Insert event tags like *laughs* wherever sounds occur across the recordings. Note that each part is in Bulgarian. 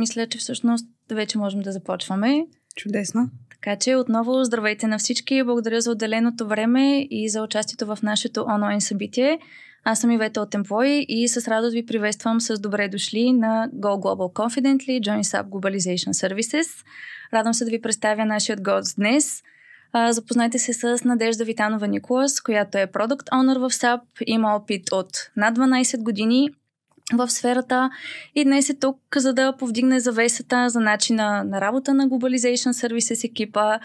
мисля, че всъщност вече можем да започваме. Чудесно. Така че отново здравейте на всички. Благодаря за отделеното време и за участието в нашето онлайн събитие. Аз съм Ивета от Employee и с радост ви приветствам с добре дошли на Go Global Confidently Join Up Globalization Services. Радвам се да ви представя нашият гост днес. запознайте се с Надежда Витанова Николас, която е продукт Owner в SAP, има опит от над 12 години в сферата и днес е тук, за да повдигне завесата за начина на работа на Globalization Services екипа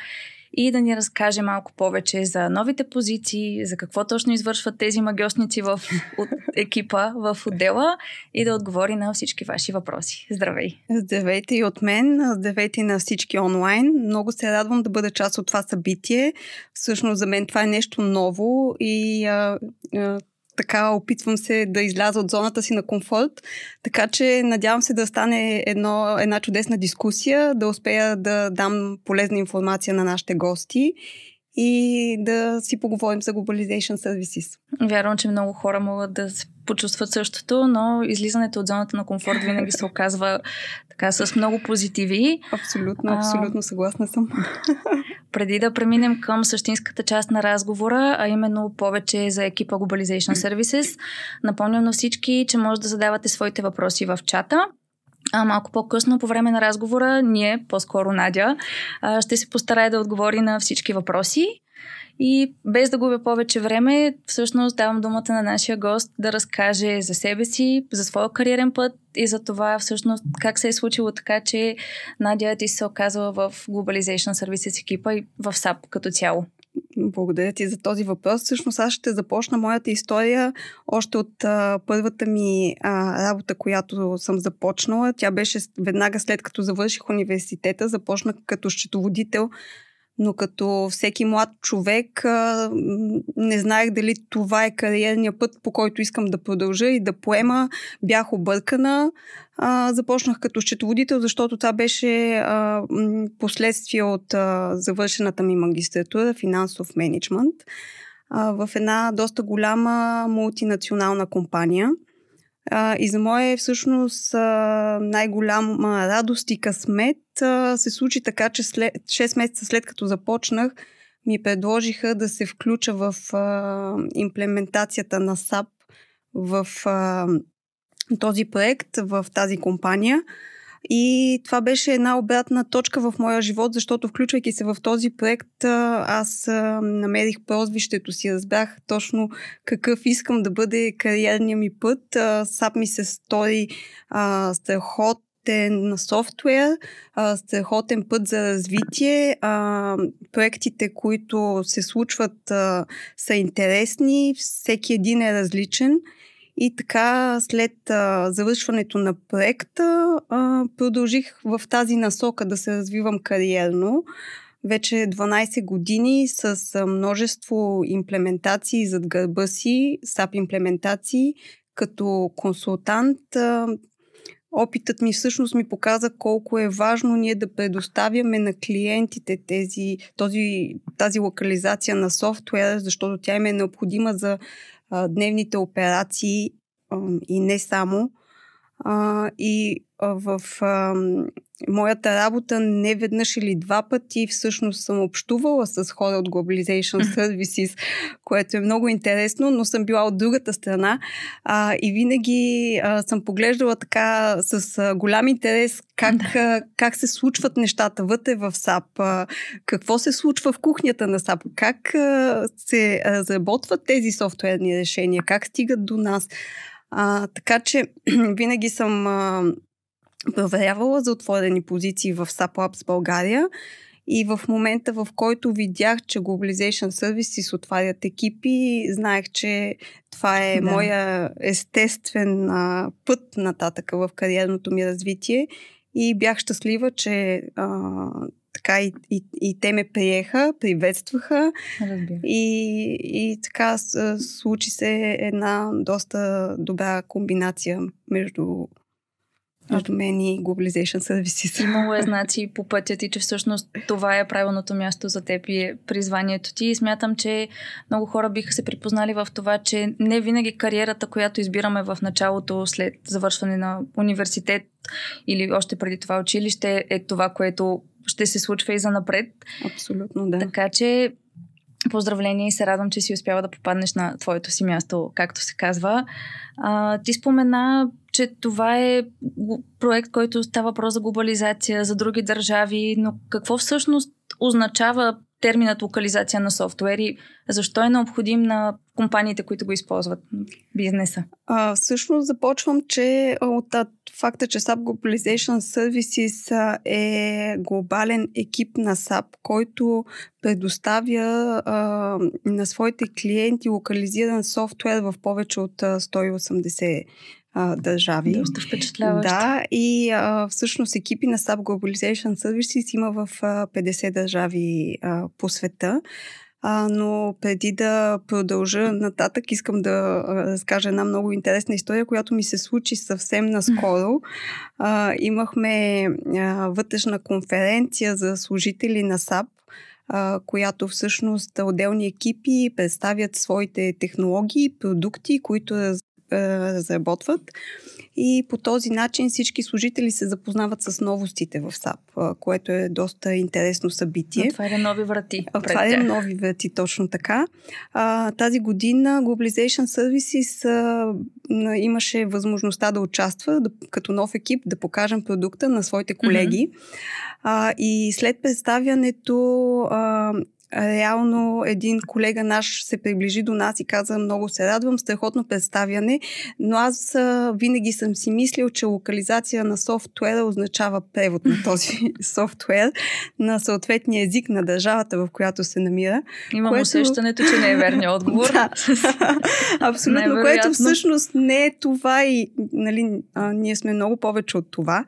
и да ни разкаже малко повече за новите позиции, за какво точно извършват тези магиосници в от екипа, в отдела и да отговори на всички ваши въпроси. Здравей! Здравейте и от мен, здравейте на всички онлайн. Много се радвам да бъда част от това събитие. Всъщност за мен това е нещо ново и а, а, така опитвам се да изляза от зоната си на комфорт, така че надявам се да стане едно, една чудесна дискусия, да успея да дам полезна информация на нашите гости и да си поговорим за Globalization Services. Вярвам, че много хора могат да се почувстват същото, но излизането от зоната на комфорт винаги се оказва така с много позитиви. Абсолютно, абсолютно съгласна съм. *laughs* Преди да преминем към същинската част на разговора, а именно повече за екипа Globalization Services, напомням на всички, че може да задавате своите въпроси в чата. А малко по-късно, по време на разговора, ние, по-скоро Надя, ще се постарая да отговори на всички въпроси. И без да губя повече време, всъщност давам думата на нашия гост да разкаже за себе си, за своя кариерен път и за това всъщност как се е случило така, че Надя ти се оказала в Globalization Services екипа и в САП като цяло. Благодаря ти за този въпрос. Всъщност аз ще започна моята история още от а, първата ми а, работа, която съм започнала. Тя беше веднага след като завърших университета. Започнах като счетоводител но като всеки млад човек не знаех дали това е кариерния път, по който искам да продължа и да поема. Бях объркана. Започнах като счетоводител, защото това беше последствие от завършената ми магистратура финансов менеджмент в една доста голяма мултинационална компания – а, и за моя всъщност най-голяма радост и късмет а, се случи така, че след, 6 месеца след като започнах, ми предложиха да се включа в а, имплементацията на САП в а, този проект, в тази компания. И това беше една обратна точка в моя живот, защото включвайки се в този проект, аз намерих прозвището си, разбрах точно какъв искам да бъде кариерния ми път. САП ми се стори страхот на софтуер, страхотен път за развитие. проектите, които се случват, са интересни, всеки един е различен. И така, след а, завършването на проекта, а, продължих в тази насока да се развивам кариерно. Вече 12 години с а, множество имплементации зад гърба си, SAP имплементации, като консултант. А, опитът ми всъщност ми показа колко е важно ние да предоставяме на клиентите тези, този, тази локализация на софтуера, защото тя им е необходима за дневните операции и не само. А, и а, в а, моята работа не веднъж или два пъти всъщност съм общувала с хора от Globalization Services, което е много интересно, но съм била от другата страна. А, и винаги а, съм поглеждала така с а, голям интерес как, а, как се случват нещата вътре в САП, а, какво се случва в кухнята на САП, как а, се разработват тези софтуерни решения, как стигат до нас. А, така че *clears throat* винаги съм а, проверявала за отворени позиции в SAP Labs България и в момента, в който видях, че Globalization Services отварят екипи, знаех, че това е да. моя естествен а, път нататък в кариерното ми развитие и бях щастлива, че а, така и, и, и те ме приеха, приветстваха и, и така случи се една доста добра комбинация между между мен и Globalization Services. Имало е *laughs* знаци по пътя ти, че всъщност това е правилното място за теб и е призванието ти. И смятам, че много хора биха се припознали в това, че не винаги кариерата, която избираме в началото след завършване на университет или още преди това училище, е това, което ще се случва и за напред. Абсолютно, да. Така че Поздравление и се радвам, че си успяла да попаднеш на твоето си място, както се казва. А, ти спомена, че това е проект, който става въпрос за глобализация, за други държави, но какво всъщност означава терминът локализация на софтуери? Защо е необходим на компаниите, които го използват, бизнеса? А, всъщност започвам, че от факта, че SAP Globalization Services е глобален екип на SAP, който предоставя а, на своите клиенти локализиран софтуер в повече от 180 а, държави. Доста впечатляващо. Да, и а, всъщност екипи на SAP Globalization Services има в а, 50 държави а, по света. А, но преди да продължа нататък, искам да разкажа една много интересна история, която ми се случи съвсем наскоро. А, имахме а, вътрешна конференция за служители на САП, която всъщност отделни екипи представят своите технологии, продукти, които раз, разработват. И по този начин всички служители се запознават с новостите в САП, което е доста интересно събитие. Отваря нови врати. Отваря нови врати, точно така. А, тази година Globalization Services а, имаше възможността да участва да, като нов екип, да покажем продукта на своите колеги. Mm-hmm. А, и след представянето а, реално един колега наш се приближи до нас и каза много се радвам, страхотно представяне, но аз а, винаги съм си мислил, че локализация на софтуера означава превод на този *laughs* софтуер на съответния език на държавата, в която се намира. Имам което... усещането, че не е верният отговор. *laughs* да, *laughs* абсолютно, което всъщност не е това и нали, а, ние сме много повече от това.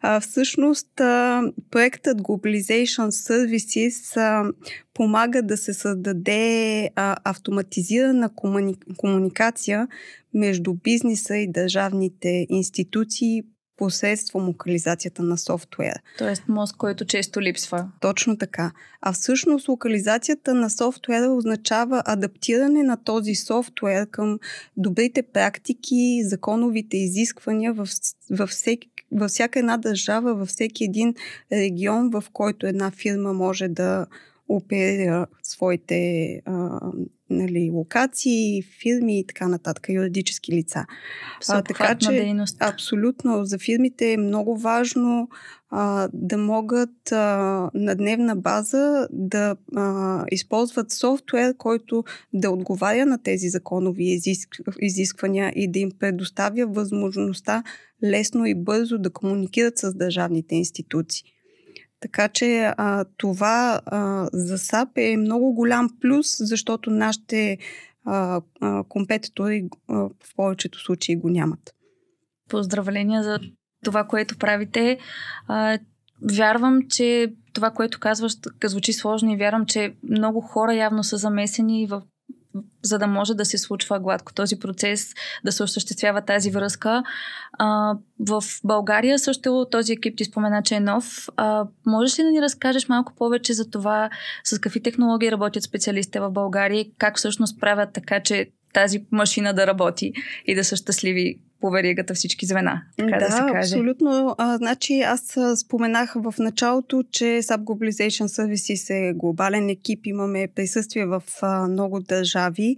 А, всъщност а, проектът Globalization Services а, помага да се създаде а, автоматизирана комуни... комуникация между бизнеса и държавните институции посредством локализацията на софтуера. Тоест мозък, който често липсва. Точно така. А всъщност локализацията на софтуера означава адаптиране на този софтуер към добрите практики, законовите изисквания във, във, всеки, във всяка една държава, във всеки един регион, в който една фирма може да оперира своите а, нали, локации, фирми и така нататък, юридически лица. А, така че, дейност. абсолютно, за фирмите е много важно а, да могат а, на дневна база да а, използват софтуер, който да отговаря на тези законови изиск, изисквания и да им предоставя възможността лесно и бързо да комуникират с държавните институции. Така че а, това а, за САП е много голям плюс, защото нашите а, а, компетитори а, в повечето случаи го нямат. Поздравления за това, което правите. А, вярвам, че това, което казваш, звучи сложно и вярвам, че много хора явно са замесени в за да може да се случва гладко този процес, да се осъществява тази връзка. А, в България също този екип ти спомена, че е нов. А, можеш ли да ни разкажеш малко повече за това, с какви технологии работят специалистите в България и как всъщност правят така, че тази машина да работи и да са щастливи по веригата всички звена, така да, да се каже. абсолютно. А, значи аз споменах в началото, че SAP Globalization Services е глобален екип, имаме присъствие в а, много държави.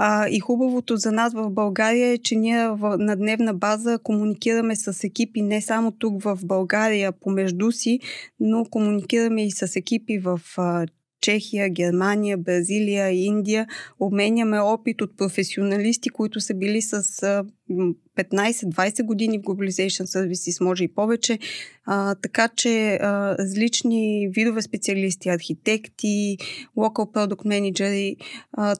А, и хубавото за нас в България е, че ние в, на дневна база комуникираме с екипи не само тук в България помежду си, но комуникираме и с екипи в а, Чехия, Германия, Бразилия, Индия. Обменяме опит от професионалисти, които са били с 15-20 години в Globalization Services, може и повече. А, така че а, различни видове специалисти, архитекти, local product менеджери,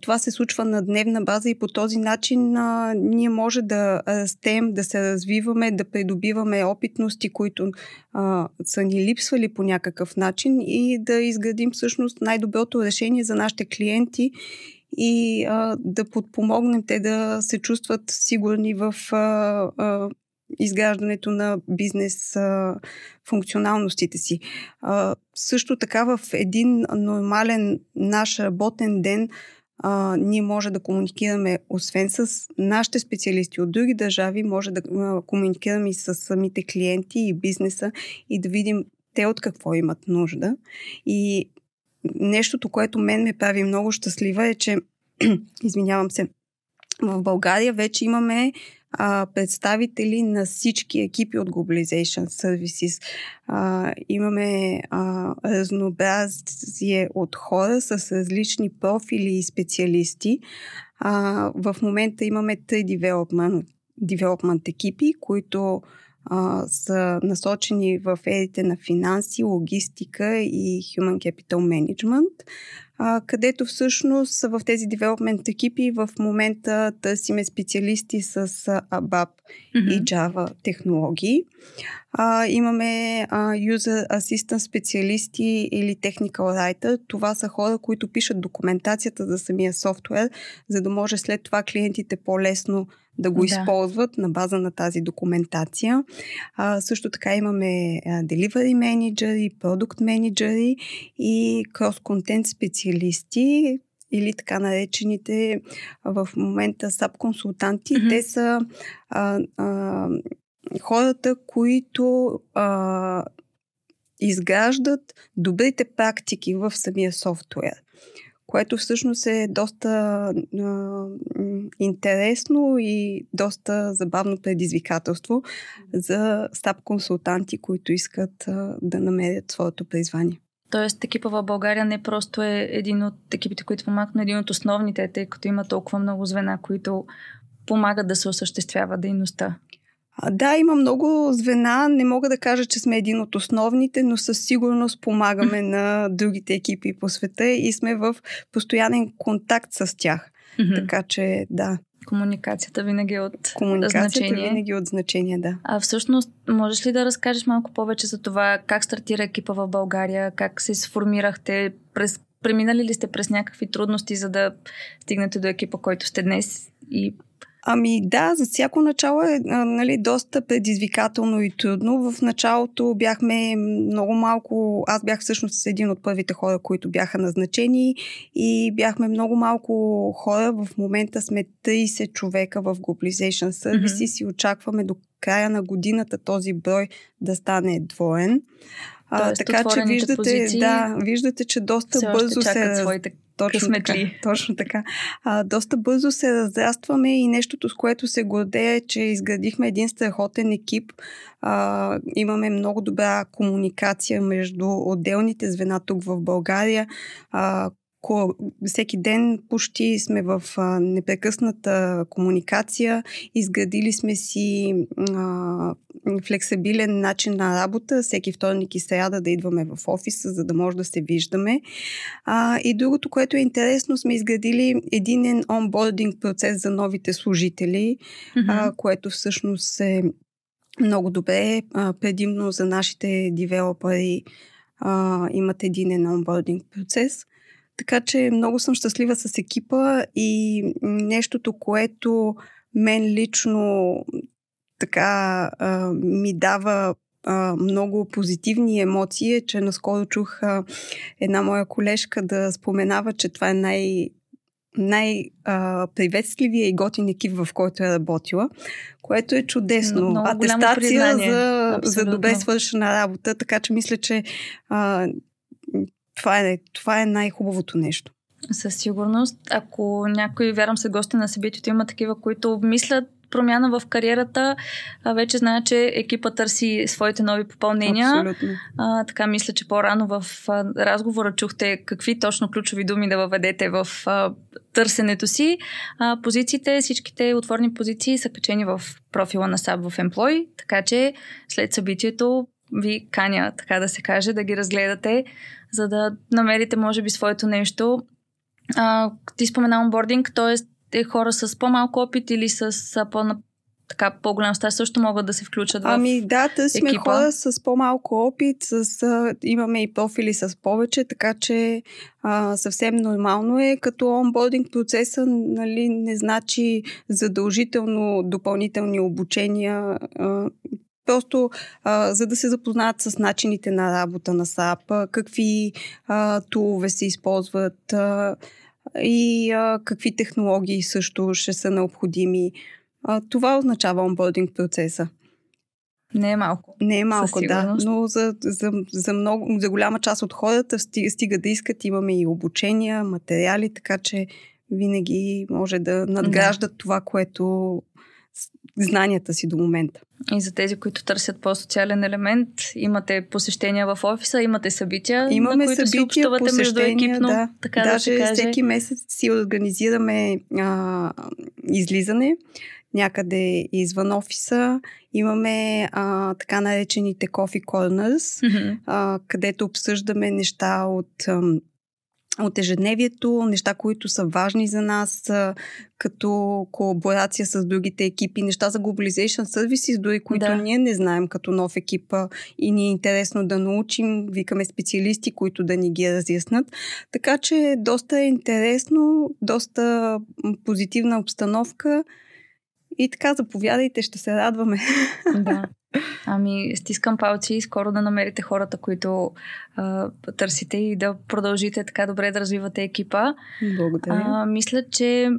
това се случва на дневна база и по този начин а, ние може да растем, да се развиваме, да придобиваме опитности, които а, са ни липсвали по някакъв начин и да изградим всъщност най-доброто решение за нашите клиенти и а, да подпомогнем те да се чувстват сигурни в а, а, изграждането на бизнес а, функционалностите си. А, също така в един нормален наш работен ден а, ние може да комуникираме, освен с нашите специалисти от други държави, може да а, комуникираме и с самите клиенти и бизнеса и да видим те от какво имат нужда. И нещото, което мен ме прави много щастлива е, че, *clears throat* извинявам се, в България вече имаме а, представители на всички екипи от Globalization Services. А, имаме а, разнообразие от хора с различни профили и специалисти. А, в момента имаме три development, development екипи, които а, са насочени в ерите на финанси, логистика и Human Capital Management а, където всъщност в тези девелопмент екипи в момента търсиме специалисти с ABAP mm-hmm. и Java технологии. А, имаме а, User Assistant специалисти или Technical Writer. Това са хора, които пишат документацията за самия софтуер, за да може след това клиентите по-лесно да го да. използват на база на тази документация. А, също така имаме а, delivery менеджери, продукт менеджери и cross-content специалисти, или така наречените в момента саб-консултанти. Mm-hmm. Те са а, а, хората, които а, изграждат добрите практики в самия софтуер което всъщност е доста а, интересно и доста забавно предизвикателство за стаб консултанти, които искат а, да намерят своето призвание. Тоест, екипа в България не просто е един от екипите, които помагат, но един от основните, тъй като има толкова много звена, които помагат да се осъществява дейността. Да, има много звена. Не мога да кажа, че сме един от основните, но със сигурност помагаме на другите екипи по света и сме в постоянен контакт с тях. Така че, да. Комуникацията винаги е от Комуникацията значение. винаги е от значение, да. А всъщност, можеш ли да разкажеш малко повече за това как стартира екипа в България, как се сформирахте, през, преминали ли сте през някакви трудности, за да стигнете до екипа, който сте днес и Ами да, за всяко начало е нали, доста предизвикателно и трудно. В началото бяхме много малко, аз бях всъщност един от първите хора, които бяха назначени и бяхме много малко хора. В момента сме 30 човека в Globalization Services mm-hmm. и очакваме до края на годината този брой да стане двоен. А, така че виждате, позиции, да, виждате, че доста бързо се своите точно така, точно така. А, доста бързо се разрастваме и нещото, с което се гордея е, че изградихме един страхотен екип. А, имаме много добра комуникация между отделните звена тук в България. А, всеки ден почти сме в а, непрекъсната комуникация. Изградили сме си а, флексибилен начин на работа. Всеки вторник и сряда да идваме в офиса, за да може да се виждаме. А, и другото, което е интересно, сме изградили единен онбординг процес за новите служители, mm-hmm. а, което всъщност е много добре. А, предимно за нашите девелопери а, имат единен онбординг процес. Така че много съм щастлива с екипа и нещото, което мен лично така а, ми дава а, много позитивни емоции, е, че наскоро чух а, една моя колежка да споменава, че това е най- най-приветствливия и готин екип, в който е работила, което е чудесно. Много Атестация за, за добре свършена работа, така че мисля, че а, това е, това е най-хубавото нещо. Със сигурност. Ако някой, вярвам се, гости на събитието има такива, които обмислят промяна в кариерата, а вече знае, че екипа търси своите нови попълнения. Абсолютно. А, така мисля, че по-рано в а, разговора чухте какви точно ключови думи да въведете в а, търсенето си. А, позициите, всичките отворни позиции са качени в профила на SAP в Employ, така че след събитието ви каня, така да се каже, да ги разгледате, за да намерите, може би, своето нещо. А, ти спомена онбординг, т.е. те хора с по-малко опит или с по така по-голям стаж също могат да се включат ами, в да, търсиме екипа. хора с по-малко опит, с, а, имаме и профили с повече, така че а, съвсем нормално е. Като онбординг процеса нали, не значи задължително допълнителни обучения. А, Просто а, за да се запознаят с начините на работа на SAP, какви а, тулове се използват а, и а, какви технологии също ще са необходими. А, това означава онбординг процеса. Не е малко. Не е малко, да. Но за, за, за, много, за голяма част от хората стига, стига да искат, имаме и обучения, материали, така че винаги може да надграждат това, което знанията си до момента. И за тези, които търсят по-социален елемент, имате посещения в офиса, имате събития, Имаме на които събития, общувате между посещения, екипно, да. така да Даже се каже. всеки месец си организираме а, излизане някъде извън офиса. Имаме а, така наречените Coffee Corners, Мгм. а, където обсъждаме неща от, ам, от ежедневието, неща, които са важни за нас, като колаборация с другите екипи, неща за Globalization Services, дори които Да. ние не знаем като нов екип и ни е интересно да научим. Викаме специалисти, които да ни ги разяснат. Така че доста е интересно, доста позитивна обстановка. И така, заповядайте, ще се радваме. Да. *laughs* Ами, стискам палци и скоро да намерите хората, които а, търсите и да продължите така добре да развивате екипа. Благодаря. А, мисля, че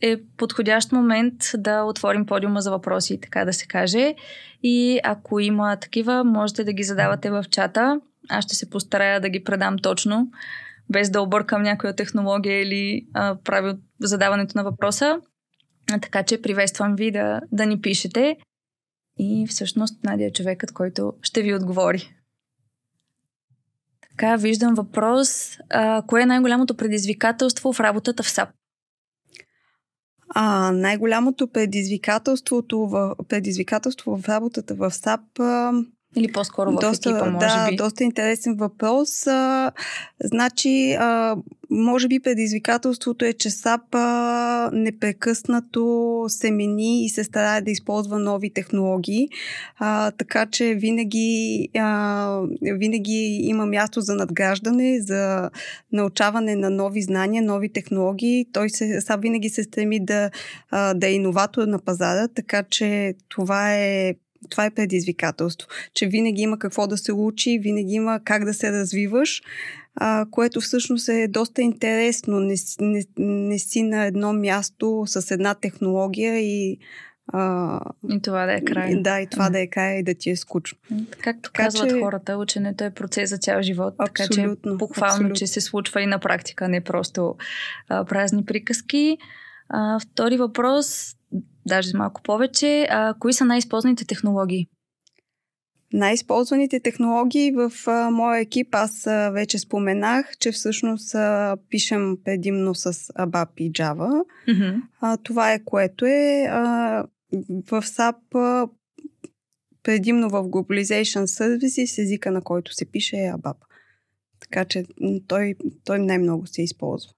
е подходящ момент да отворим подиума за въпроси, така да се каже. И ако има такива, можете да ги задавате в чата. Аз ще се постарая да ги предам точно, без да объркам някоя технология или а, прави задаването на въпроса. Така че приветствам ви да, да ни пишете. И всъщност Надя е човекът, който ще ви отговори. Така, виждам въпрос. А, кое е най-голямото предизвикателство в работата в САП? А, най-голямото предизвикателството в, предизвикателство в работата в САП а, Или по-скоро в доста, екипа, може да, би. доста интересен въпрос. А, значи, а, може би предизвикателството е, че САП непрекъснато се мени и се старае да използва нови технологии, а, така че винаги, а, винаги има място за надграждане, за научаване на нови знания, нови технологии. Той се, САП винаги се стреми да, а, да е иноватор на пазара, така че това е това е предизвикателство, че винаги има какво да се учи, винаги има как да се развиваш, а, което всъщност е доста интересно. Не, не, не си на едно място с една технология и а, И това да е край. да, и това да е край и да ти е скучно. Както Така казват че- хората, ученето е процес за цял живот. така че Абсолютно, буквално, абсолютно. че се случва и на практика, не просто а, празни приказки. А, втори въпрос, даже малко повече. А, кои са най-използваните технологии? Най-използваните технологии в а, моя екип, аз а, вече споменах, че всъщност а, пишем предимно с ABAP и Java. Мгм. А, това е което е. А, в SAP а, предимно в Globalization Services езика на който се пише е ABAP. Така че той, той най-много се използва.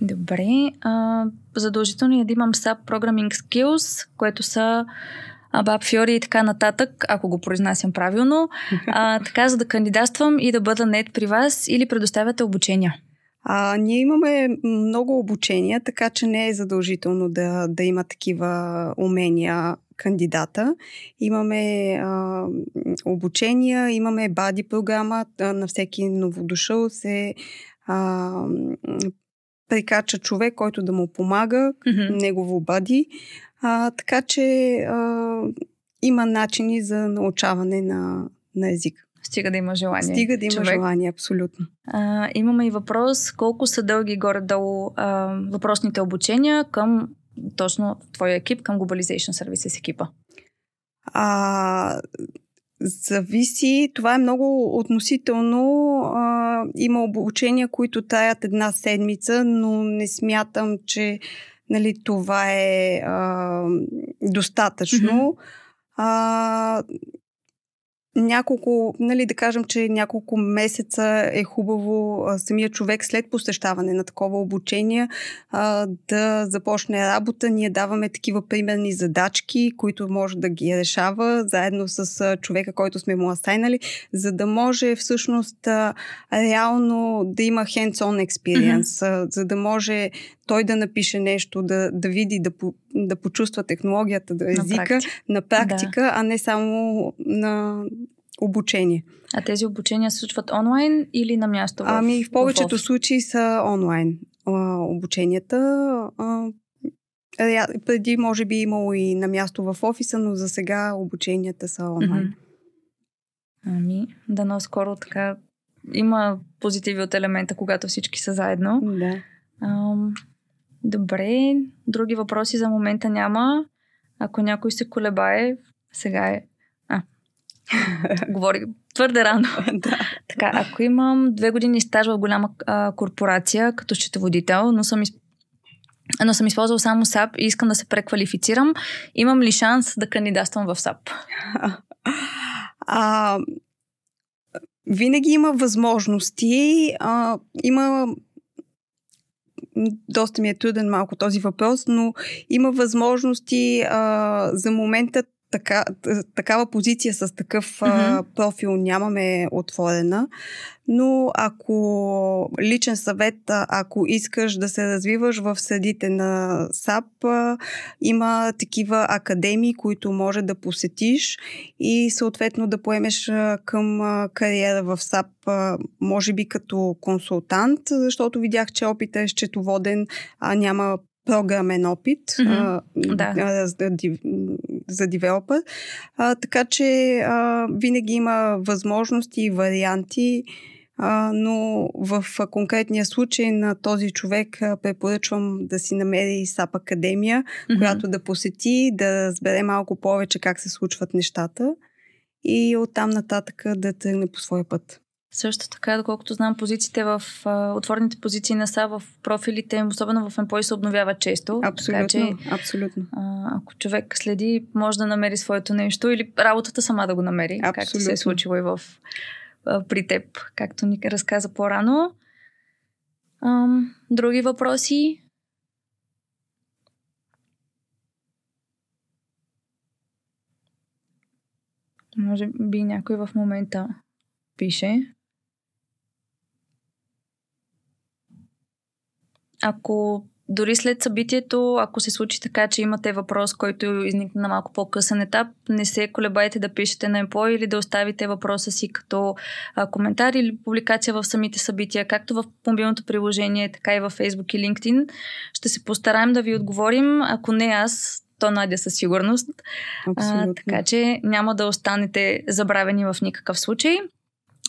Добре. А, задължително е да имам SAP Programming Skills, което са Fiori и така нататък, ако го произнасям правилно. А, така, за да кандидатствам и да бъда нет при вас или предоставяте обучения. А, ние имаме много обучения, така че не е задължително да, да има такива умения кандидата. Имаме а, обучения, имаме бади програма, на всеки новодушъл се а, прикача човек, който да му помага, Мгм. негово бади. А, така че а, има начини за научаване на, на език. Стига да има желание. Стига да има човек. желание, абсолютно. А, имаме и въпрос, колко са дълги горе-долу а, въпросните обучения към точно твоя екип, към Globalization Services екипа? А, зависи. Това е много относително. А, има обучения, които таят една седмица, но не смятам, че нали, това е а, достатъчно. А, няколко, нали, да кажем, че няколко месеца е хубаво а, самия човек след посещаване на такова обучение а, да започне работа. Ние даваме такива примерни задачки, които може да ги решава заедно с а, човека, който сме му асайнали, за да може всъщност а, реално да има hands-on experience, mm-hmm. а, за да може той да напише нещо, да, да види, да, по, да почувства технологията, да езика на практика, на практика да. а не само на обучение. А тези обучения се случват онлайн или на място? В, ами в повечето в случаи са онлайн а, обученията. А, преди може би имало и на място в офиса, но за сега обученията са онлайн. Mm-hmm. Ами, дано скоро така има позитиви от елемента, когато всички са заедно. Да. Ам, добре, други въпроси за момента няма. Ако някой се колебае, сега е. А, *laughs* говори твърде рано. *laughs* да. Така, ако имам две години стаж в голяма а, корпорация като счетоводител, но съм, из... но съм използвал само SAP и искам да се преквалифицирам, имам ли шанс да кандидатствам в SAP? *laughs* А, винаги има възможности. А, има доста ми е труден малко този въпрос, но има възможности а, за момента така, такава позиция с такъв mm-hmm. профил нямаме отворена, но ако личен съвет, ако искаш да се развиваш в средите на САП, има такива академии, които може да посетиш и съответно да поемеш към кариера в САП, може би като консултант, защото видях, че опита е счетоводен, а няма програмен опит mm-hmm. а, да. за, за девелопър. А, така че а, винаги има възможности и варианти, а, но в конкретния случай на този човек а, препоръчвам да си намери САП Академия, mm-hmm. която да посети, да разбере малко повече как се случват нещата и оттам нататък да тръгне по своя път. Също така, доколкото знам, позициите в а, отворените позиции на СА в профилите им, особено в Employee, се обновяват често. Абсолютно, така, че, абсолютно. А, ако човек следи, може да намери своето нещо или работата сама да го намери, абсолютно. както се е случило и в, а, при теб, както ни разказа по-рано. А, други въпроси? Може би някой в момента пише. Ако дори след събитието, ако се случи така, че имате въпрос, който изникне на малко по-късен етап, не се колебайте да пишете на Employ или да оставите въпроса си като а, коментар или публикация в самите събития, както в мобилното приложение, така и в Facebook и LinkedIn. Ще се постараем да ви отговорим. Ако не аз, то Надя със сигурност. А, така че няма да останете забравени в никакъв случай.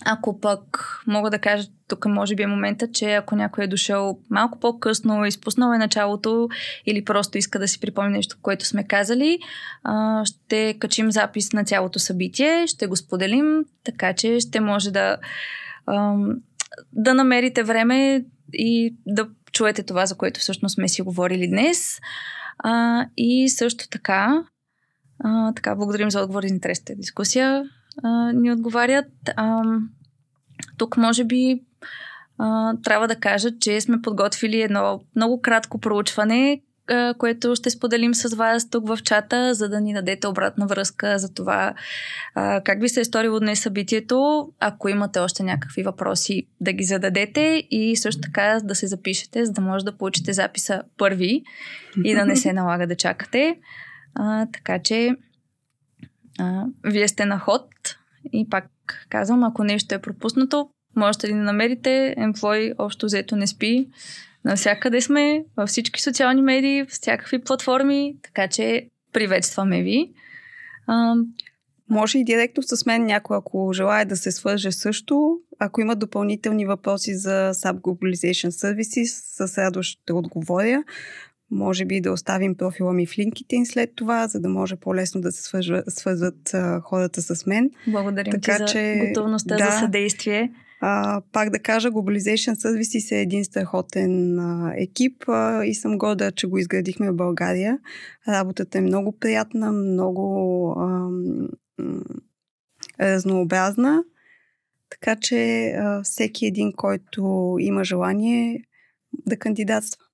Ако пък мога да кажа, тук може би е момента, че ако някой е дошъл малко по-късно, изпуснал е началото или просто иска да си припомни нещо, което сме казали, ще качим запис на цялото събитие, ще го споделим, така че ще може да, да намерите време и да чуете това, за което всъщност сме си говорили днес. И също така, така, благодарим за отговор и интересната дискусия ни отговарят. А, тук може би а, трябва да кажа, че сме подготвили едно много кратко проучване, а, което ще споделим с вас тук в чата, за да ни дадете обратна връзка за това а, как ви се е сторило днес събитието. Ако имате още някакви въпроси, да ги зададете и също така да се запишете, за да може да получите записа първи и да не се налага да чакате. А, така че а, вие сте на ход и пак казвам, ако нещо е пропуснато, можете да намерите. Employee общо взето не спи. Навсякъде сме, във всички социални медии, в всякакви платформи, така че приветстваме ви. А, може и директно с мен някой, ако желая да се свърже също. Ако има допълнителни въпроси за SAP Globalization Services, с радост ще отговоря. Може би да оставим профила ми в LinkedIn след това, за да може по-лесно да се свързват, свързват а, хората с мен. Благодарим така, ти за че, готовността да, за съдействие. А, пак да кажа, Globalization Services е един страхотен а, екип а, и съм горда, че го изградихме в България. Работата е много приятна, много а, разнообразна. Така че а, всеки един, който има желание да кандидатства.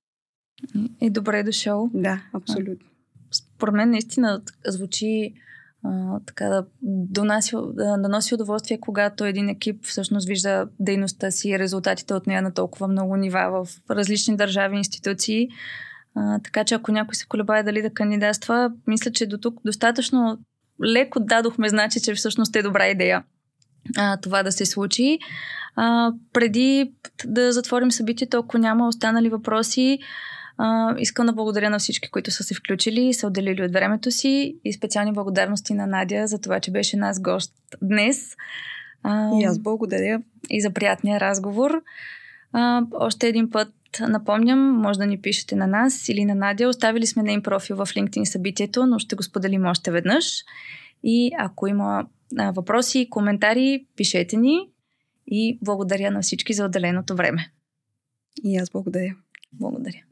И добре е дошъл. Да, абсолютно. Според мен наистина звучи а, така да, доноси, да, да носи удоволствие, когато един екип всъщност вижда дейността си и резултатите от нея на толкова много нива в различни държави и институции. А, така че ако някой се колебае дали да кандидатства, мисля, че до тук достатъчно леко дадохме значи, че всъщност е добра идея а, това да се случи. А, преди да затворим събитието, ако няма останали въпроси, а, искам да благодаря на всички, които са се включили и са отделили от времето си и специални благодарности на Надя за това, че беше нас гост днес. А, и аз благодаря. И за приятния разговор. А, още един път напомням, може да ни пишете на нас или на Надя. Оставили сме нейн профил в LinkedIn събитието, но ще го споделим още веднъж. И ако има а, въпроси, коментари, пишете ни и благодаря на всички за отделеното време. И аз благодаря. Благодаря.